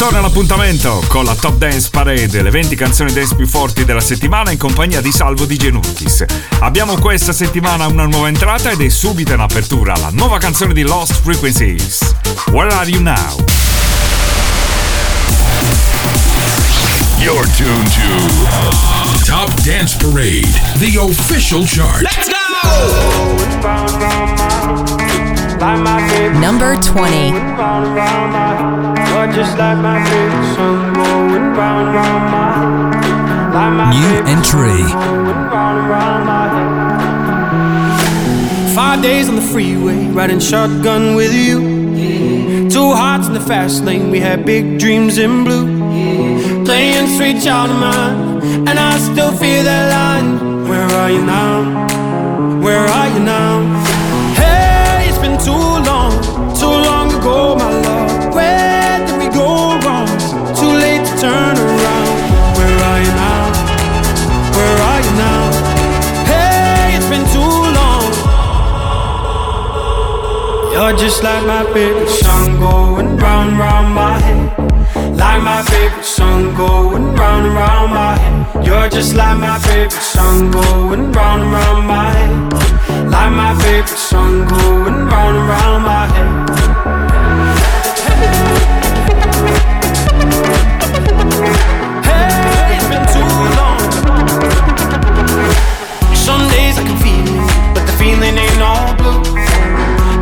Ritorna l'appuntamento con la Top Dance Parade, le 20 canzoni dance più forti della settimana in compagnia di Salvo di Genurkis. Abbiamo questa settimana una nuova entrata ed è subito in apertura la nuova canzone di Lost Frequencies. Where are you now? You're tuned to Top Dance Parade, the official chart. Let's go! Number 20. New entry. Five days on the freeway, riding shotgun with you. Two hearts in the fast lane, we had big dreams in blue. Playing sweet child of mine, and I still feel that line. Where are you now? Where are you now? Like my favorite song going round, round my head. Like my favorite song going round round my head. You're just like my favorite song going round round my head. Like my favorite song going round round my head. Hey, it's been too long. Some days I can feel it, but the feeling ain't all.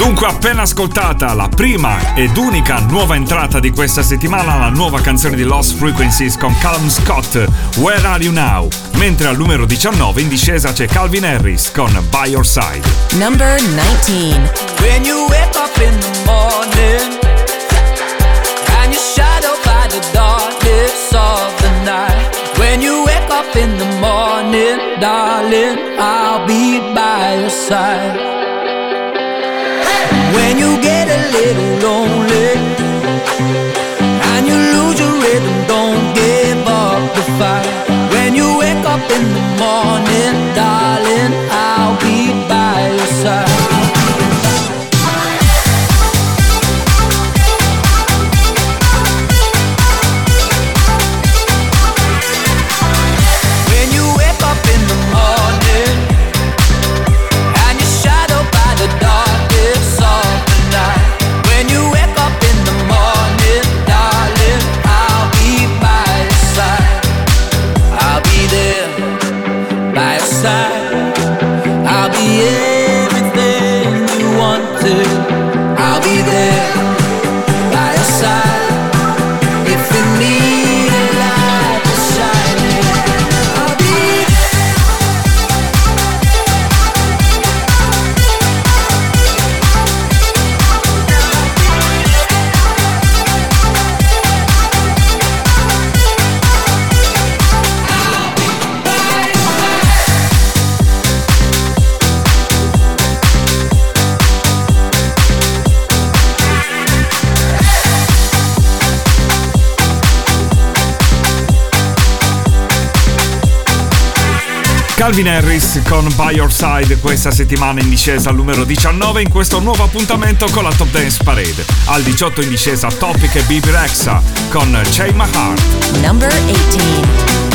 Dunque appena ascoltata la prima ed unica nuova entrata di questa settimana, la nuova canzone di Lost Frequencies con Callum Scott, Where Are You Now? Mentre al numero 19 in discesa c'è Calvin Harris con By Your Side. Number 19 When you wake up in the morning And you're shadowed by the darkness of the night When you wake up in the morning, darling I'll be by your side when you get a little lonely and you lose your rhythm, don't give up the fight. When you wake up in the morning, darling, Calvin Harris con By Your Side questa settimana in discesa al numero 19 in questo nuovo appuntamento con la Top Dance Parade. Al 18 in discesa Topic e Bibi Rexa con My Heart. Number 18.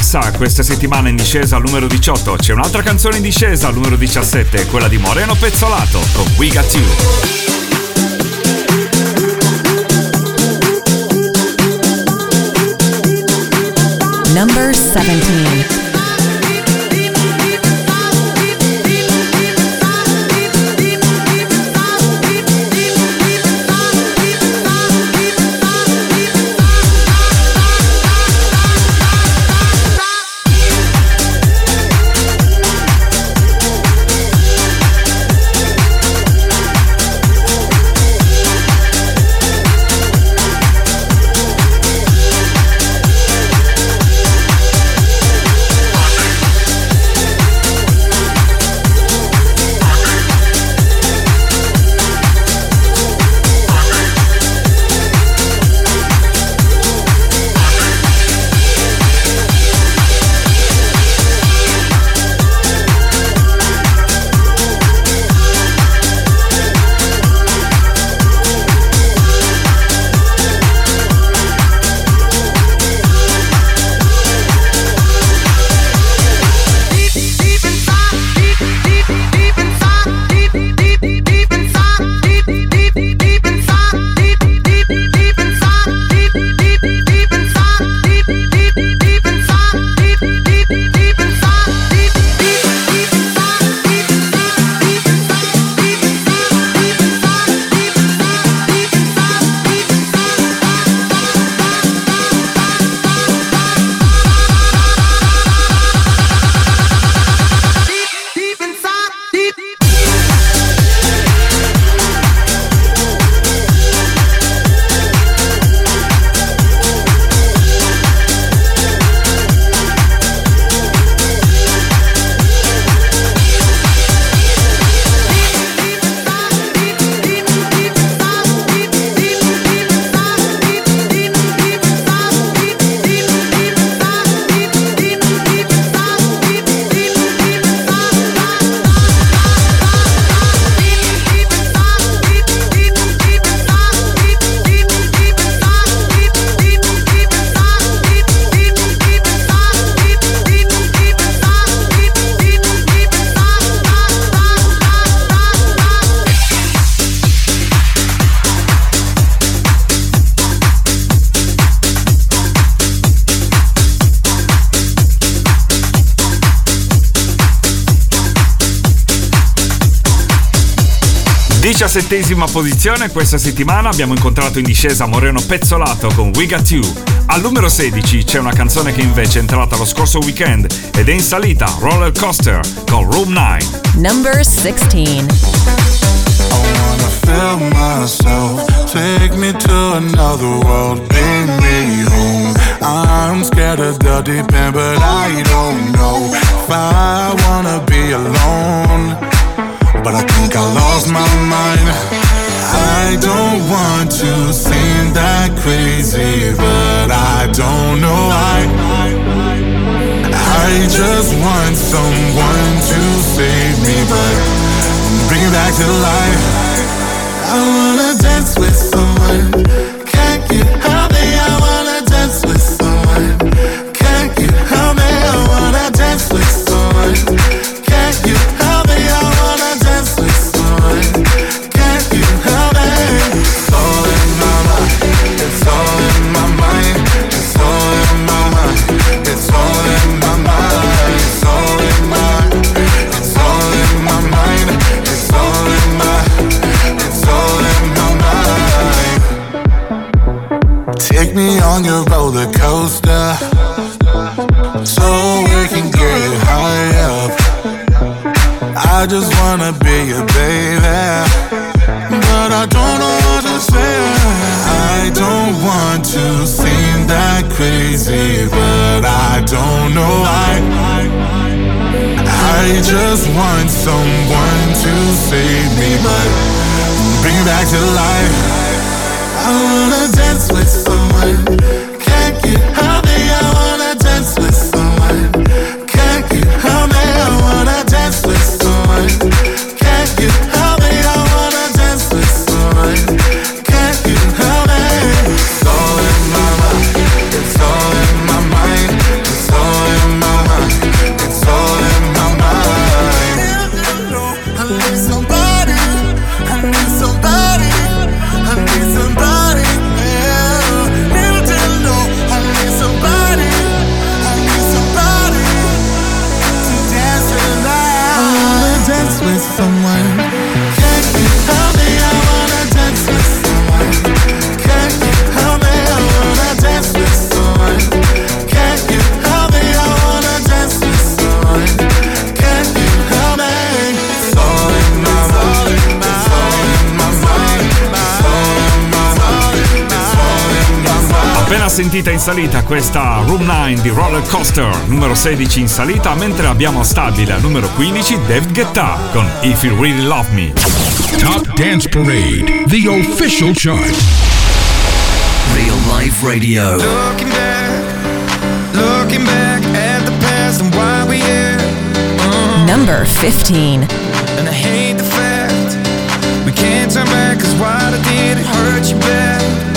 Rexa questa settimana in discesa al numero 18. C'è un'altra canzone in discesa al numero 17, quella di Moreno Pezzolato con We Got You. Number 17. 37 posizione questa settimana. Abbiamo incontrato in discesa Moreno Pezzolato con We Got You. Al numero 16 c'è una canzone che invece è entrata lo scorso weekend ed è in salita, Roller Coaster con Room 9. Number 16 I crazy, but I don't know why. I just want someone to save me, but bring me back to life. I wanna dance with someone. sentita in salita questa Room 9 di Roller Coaster, numero 16 in salita, mentre abbiamo stabile al numero 15 David Guetta con If You Really Love Me. Top Dance Parade, the official chart. Real Life Radio. Looking back, looking back at the past and why we here. Uh-huh. Number 15. And I hate the fact we can't turn back cause what I did it hurt you bad.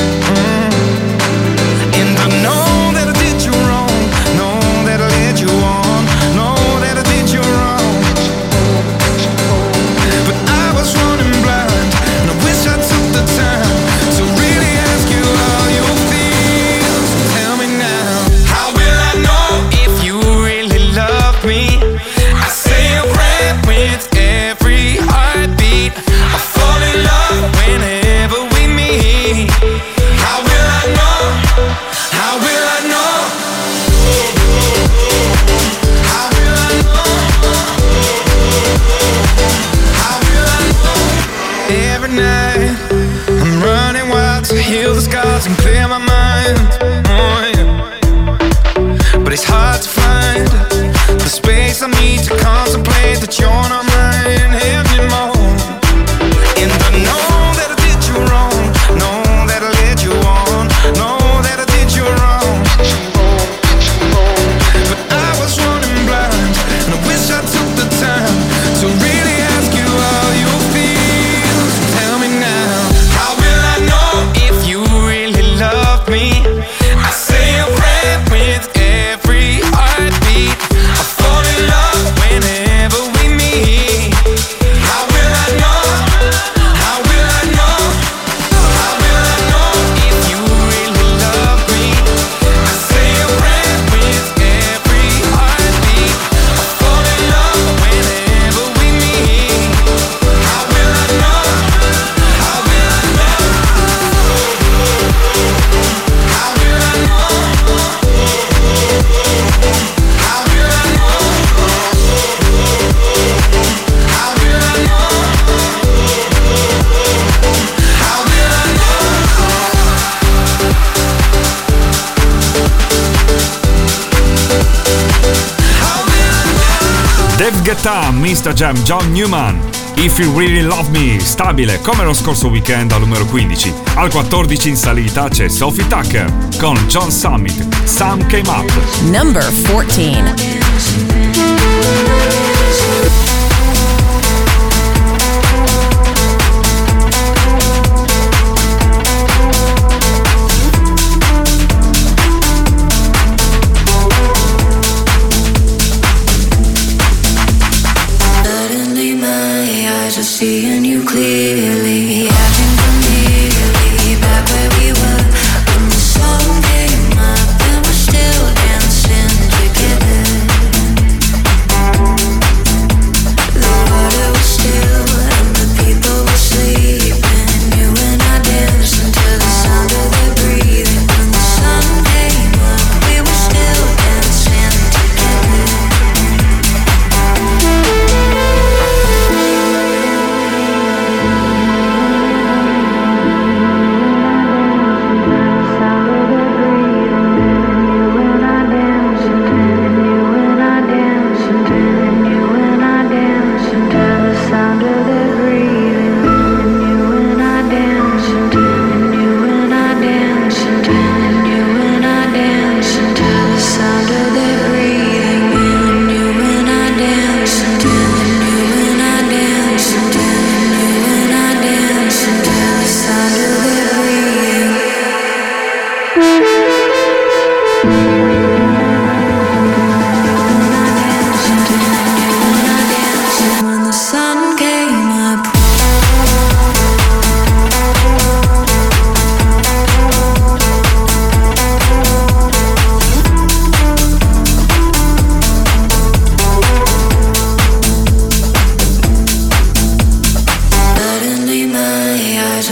Mr. Jam, John Newman. If You Really Love Me, stabile come lo scorso weekend al numero 15. Al 14 in salita c'è Sophie Tucker con John Summit, Sam Came Up. Number 14.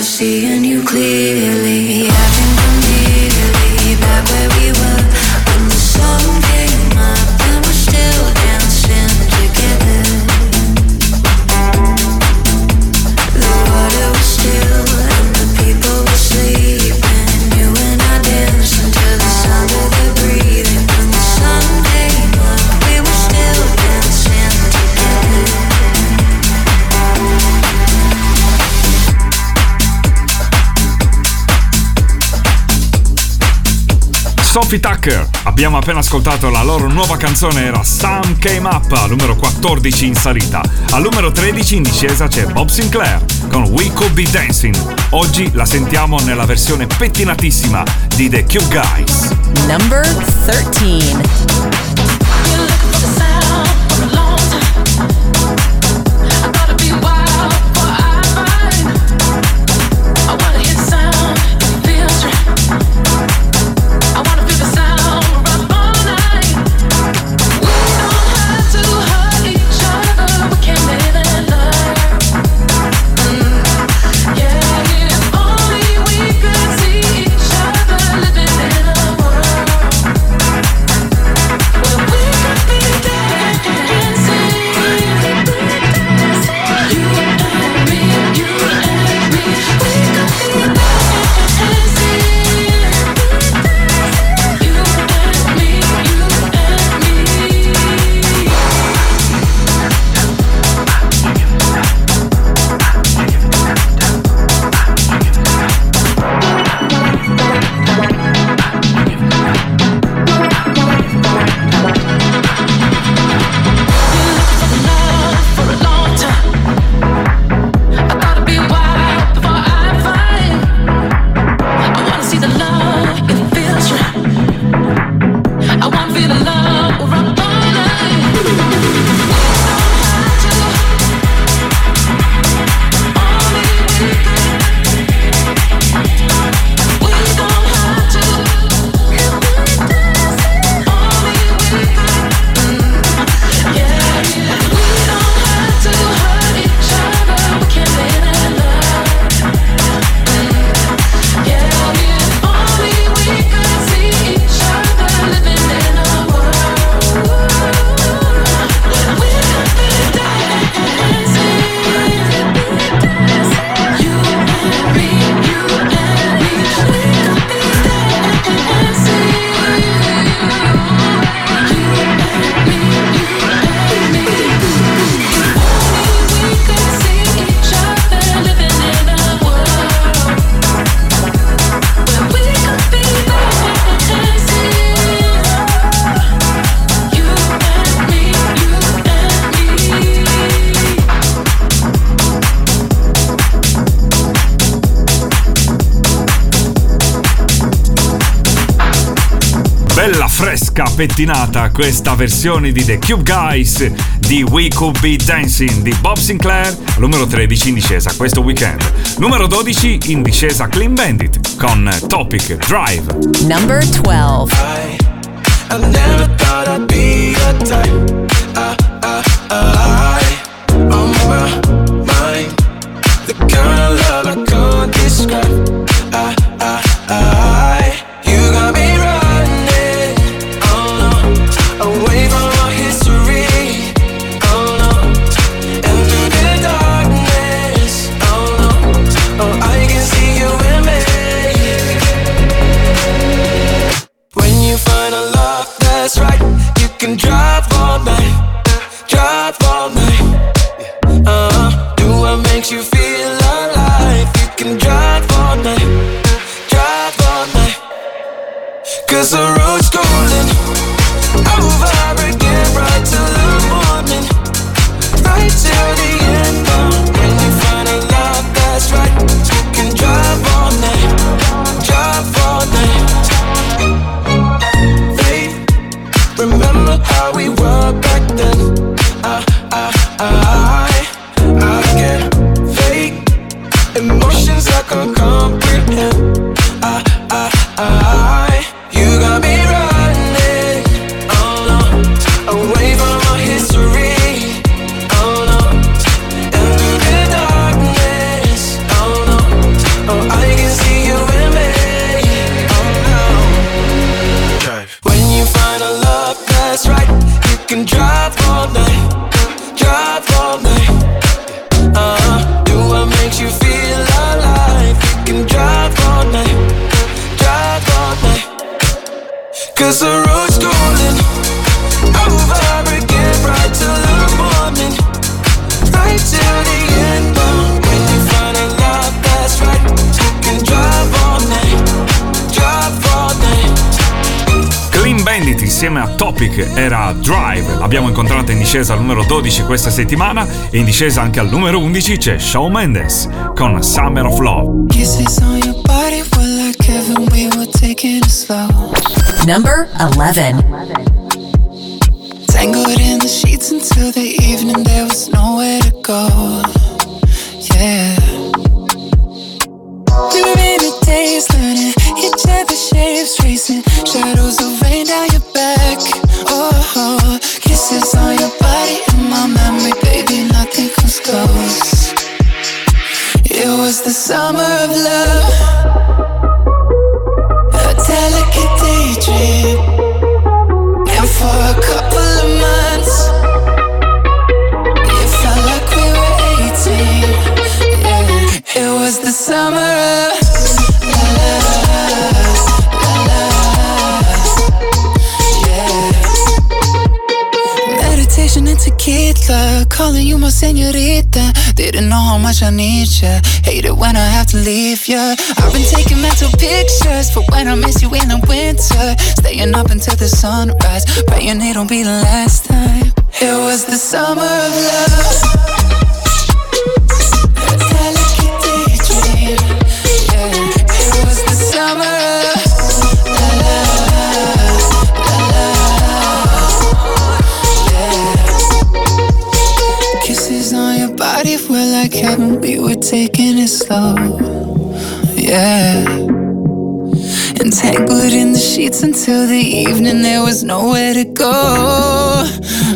seeing you clearly. Sophie Tucker. Abbiamo appena ascoltato la loro nuova canzone, era Sam Came Up, al numero 14 in salita. Al numero 13 in discesa c'è Bob Sinclair con We Could Be Dancing. Oggi la sentiamo nella versione pettinatissima di The Cube Guys. Number 13. Fresca, pettinata questa versione di The Cube Guys di We Could Be Dancing di Bob Sinclair, numero 13 in discesa questo weekend. Numero 12 in discesa Clean Bandit con Topic Drive. Number 12. I, I never thought I'd be a type. I, I, I, on my mind. The kind of love I can't describe. Topic era Drive, l'abbiamo incontrata in discesa al numero 12 questa settimana e in discesa anche al numero 11 c'è Shawn Mendes con Summer of Love. Kisses on your body were like heaven. We were taking it slow. Number 11. Tangled in the sheets until the evening. There was nowhere to go. Yeah. And calling you my señorita. Didn't know how much I need ya. Hate it when I have to leave ya. I've been taking mental pictures for when I miss you in the winter. Staying up until the sunrise, praying it don't be the last time. It was the summer of love. We were taking it slow. Yeah. Entangled in the sheets until the evening, there was nowhere to go.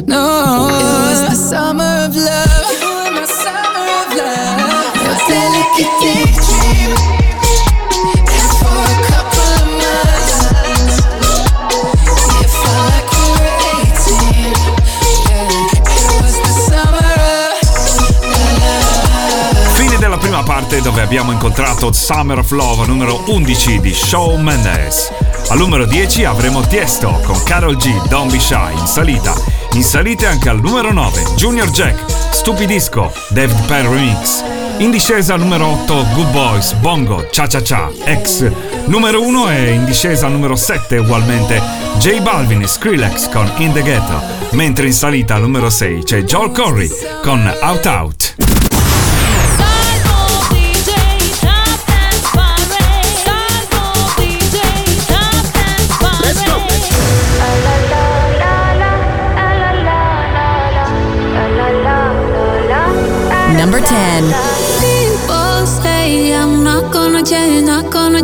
No, it was the summer of love. You were my summer of love. A delicate parte dove abbiamo incontrato Summer of Love numero 11 di Shawn Mendes. Al numero 10 avremo Tiesto con Carol G, Don't Be Shy in salita. In salita anche al numero 9 Junior Jack, Stupidisco, David Penn Remix. In discesa al numero 8 Good Boys, Bongo, Cha Cha Cha, X. Numero 1 e in discesa al numero 7 ugualmente J Balvin e Skrillex con In The Ghetto. Mentre in salita al numero 6 c'è Joel Corey con Out Out.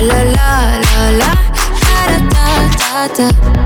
la la la la la. Da da da da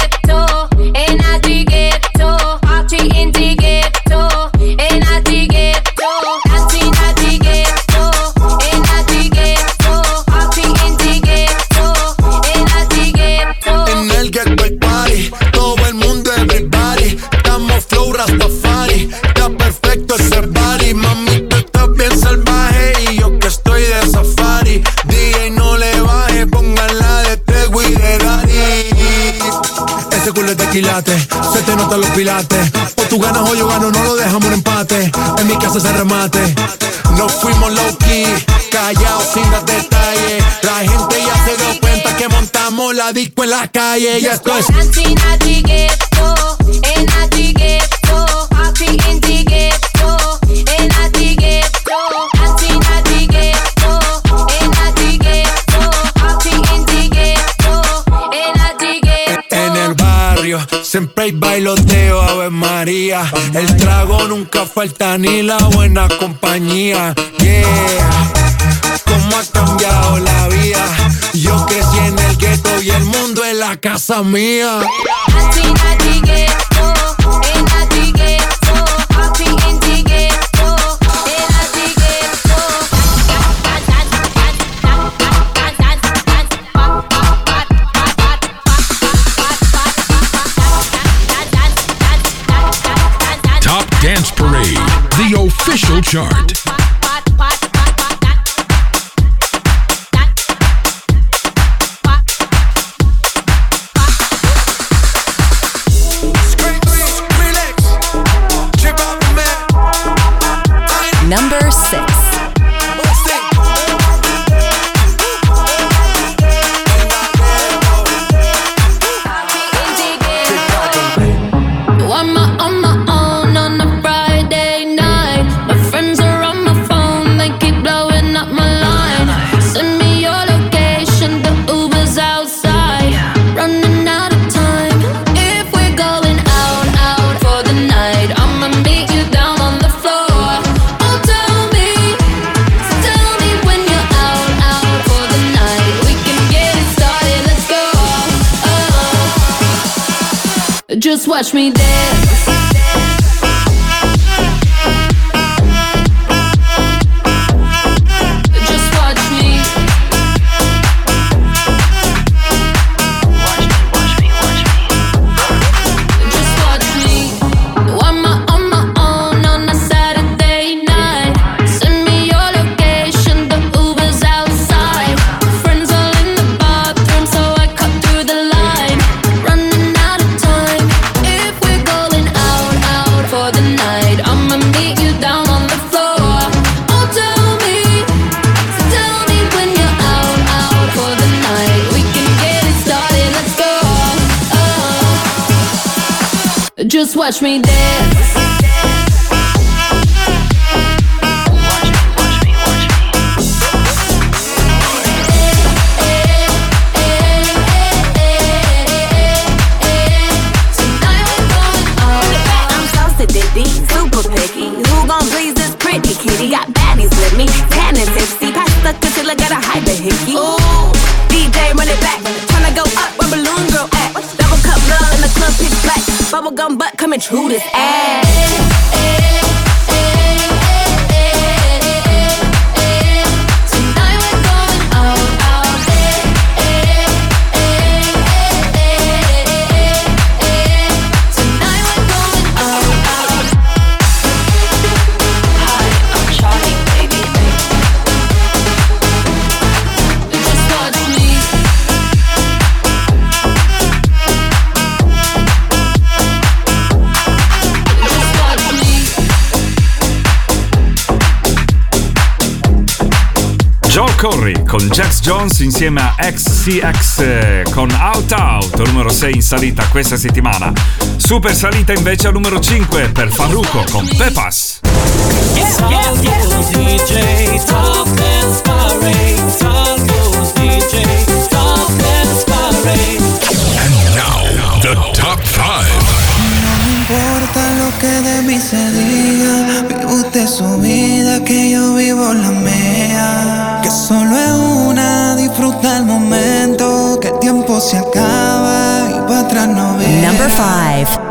calle. Y esto es Dancing at the ghetto, in at the ghetto, party in the ghetto, in at the ghetto. Dancing at the ghetto, in at the ghetto, party in the ghetto, in at the ghetto. en el barrio. Siempre hay bailoteo, Ave María. El trago nunca falta ni la buena compañía. Yeah. casa mía. Top Dance Parade, the official chart. number six. touch me come and chew this ass. Corry con Jax Jones insieme a XCX eh, con Out Out, numero 6 in salita questa settimana. Super salita invece al numero 5 per Farruko con Pepas. Yeah, yeah, yeah. Number 5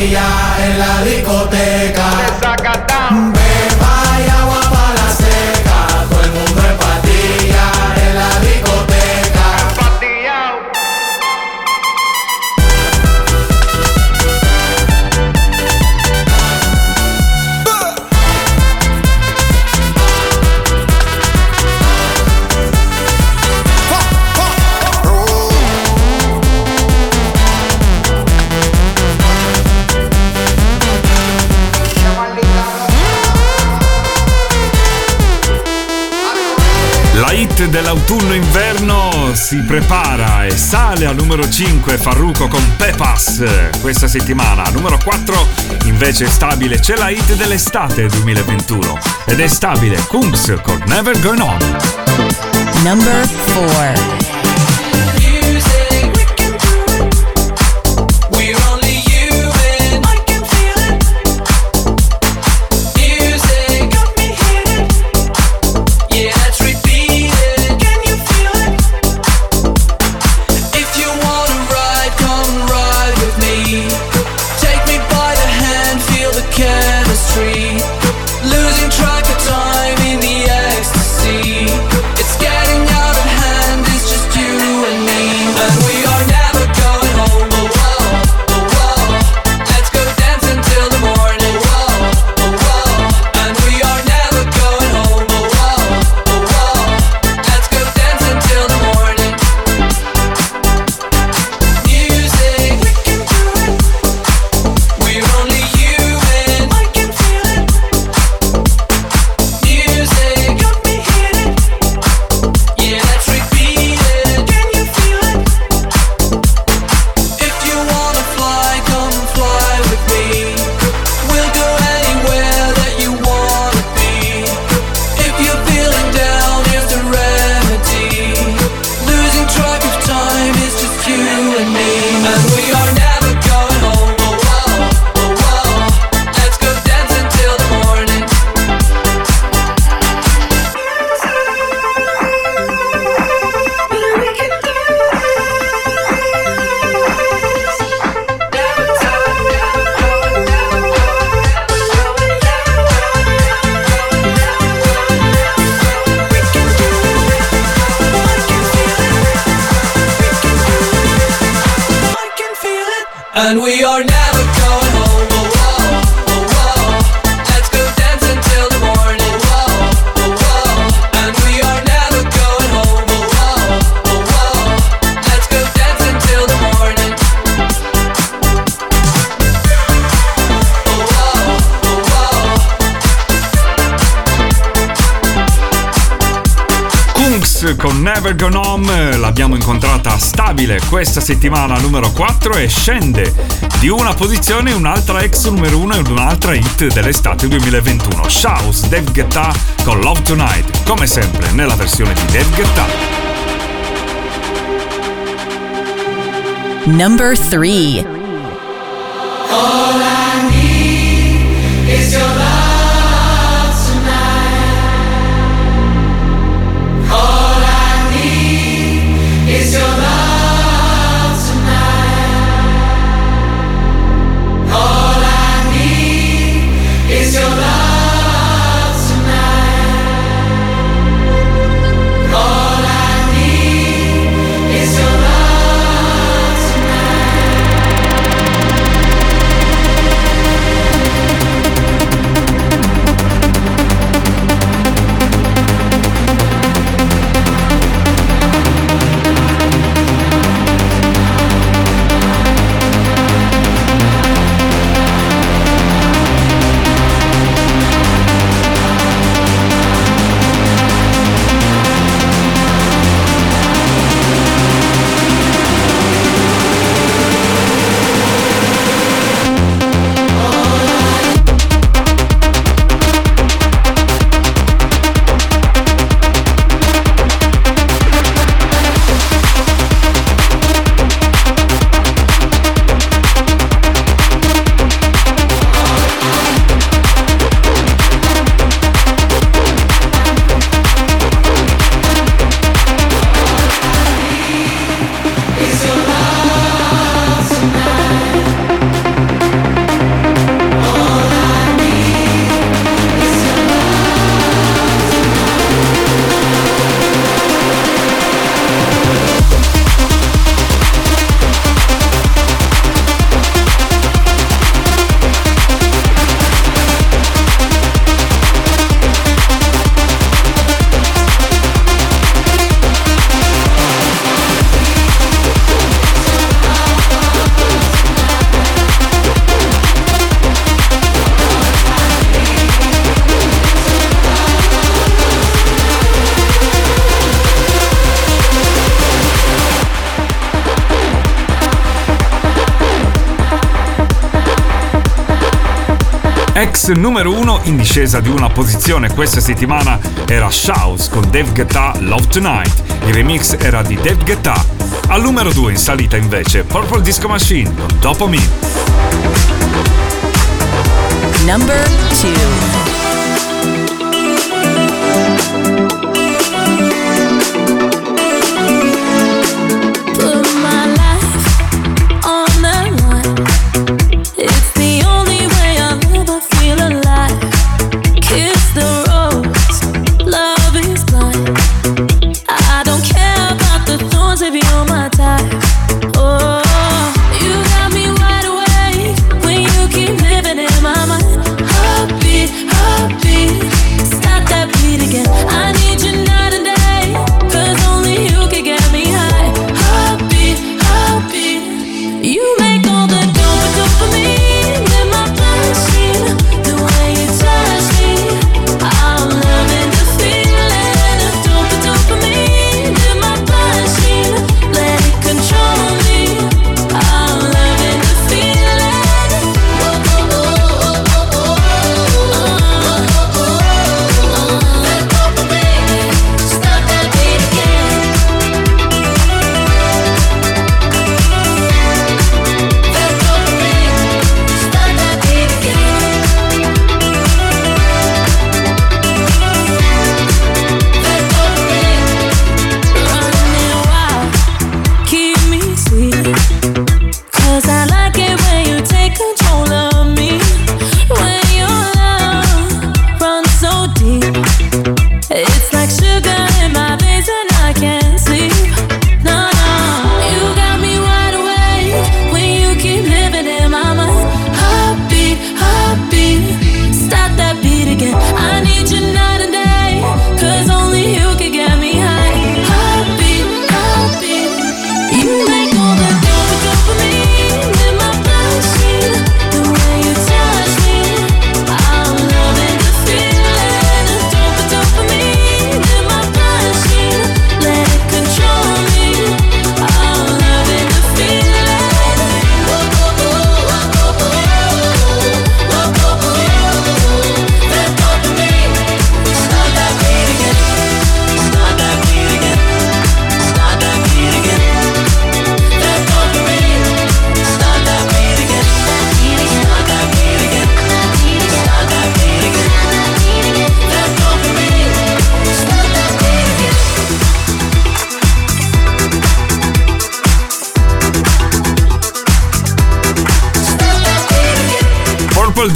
en la discoteca. Hit dell'autunno-inverno si prepara e sale al numero 5 Farruko con Pepas questa settimana. Numero 4 invece è stabile c'è la hit dell'estate 2021 ed è stabile Kungs con Never Going On. Number 4 questa settimana numero 4 e scende di una posizione un'altra ex numero 1 e un'altra hit dell'estate 2021 Shouse Dave Guetta con Love Tonight come sempre nella versione di Dave Guetta. Number 3 All I need is your love Numero 1 in discesa di una posizione questa settimana era Shouse con Dave Guetta Love Tonight. Il remix era di Dave Guetta. Al numero 2 in salita invece Purple Disco Machine con Dopamine. Number 2.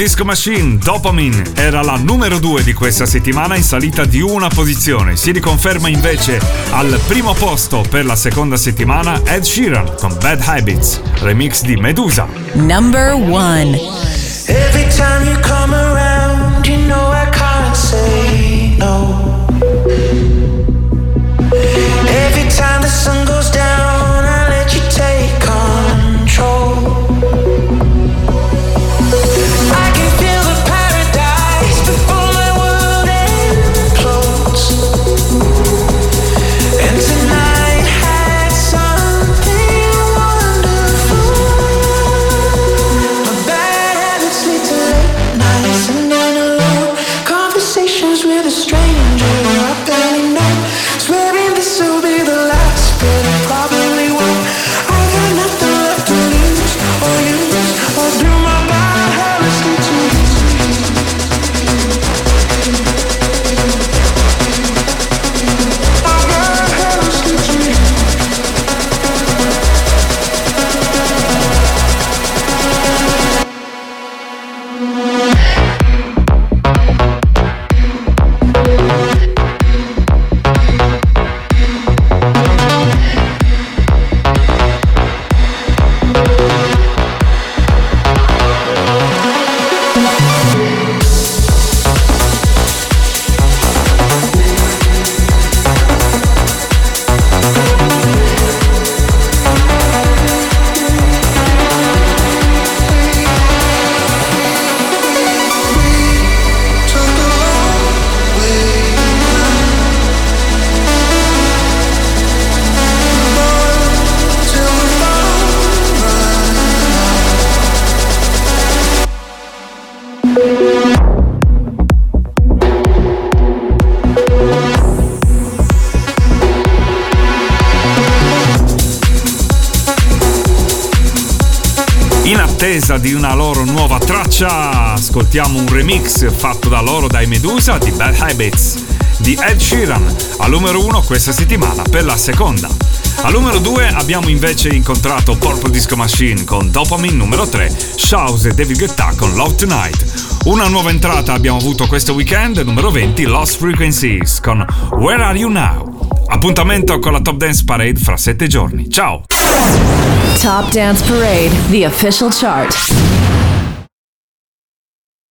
Disco Machine, Dopamine, era la numero 2 di questa settimana in salita di una posizione. Si riconferma invece al primo posto per la seconda settimana Ed Sheeran con Bad Habits, remix di Medusa. Number 1 ascoltiamo un remix fatto da loro dai Medusa di Bad Habits di Ed Sheeran, al numero 1 questa settimana per la seconda. Al numero 2 abbiamo invece incontrato Purple Disco Machine con Dopamine numero 3, Shouse e David Guetta con Love Tonight. Una nuova entrata abbiamo avuto questo weekend, numero 20, Lost Frequencies con Where Are You Now? Appuntamento con la Top Dance Parade fra 7 giorni. Ciao! Top Dance Parade, the official chart.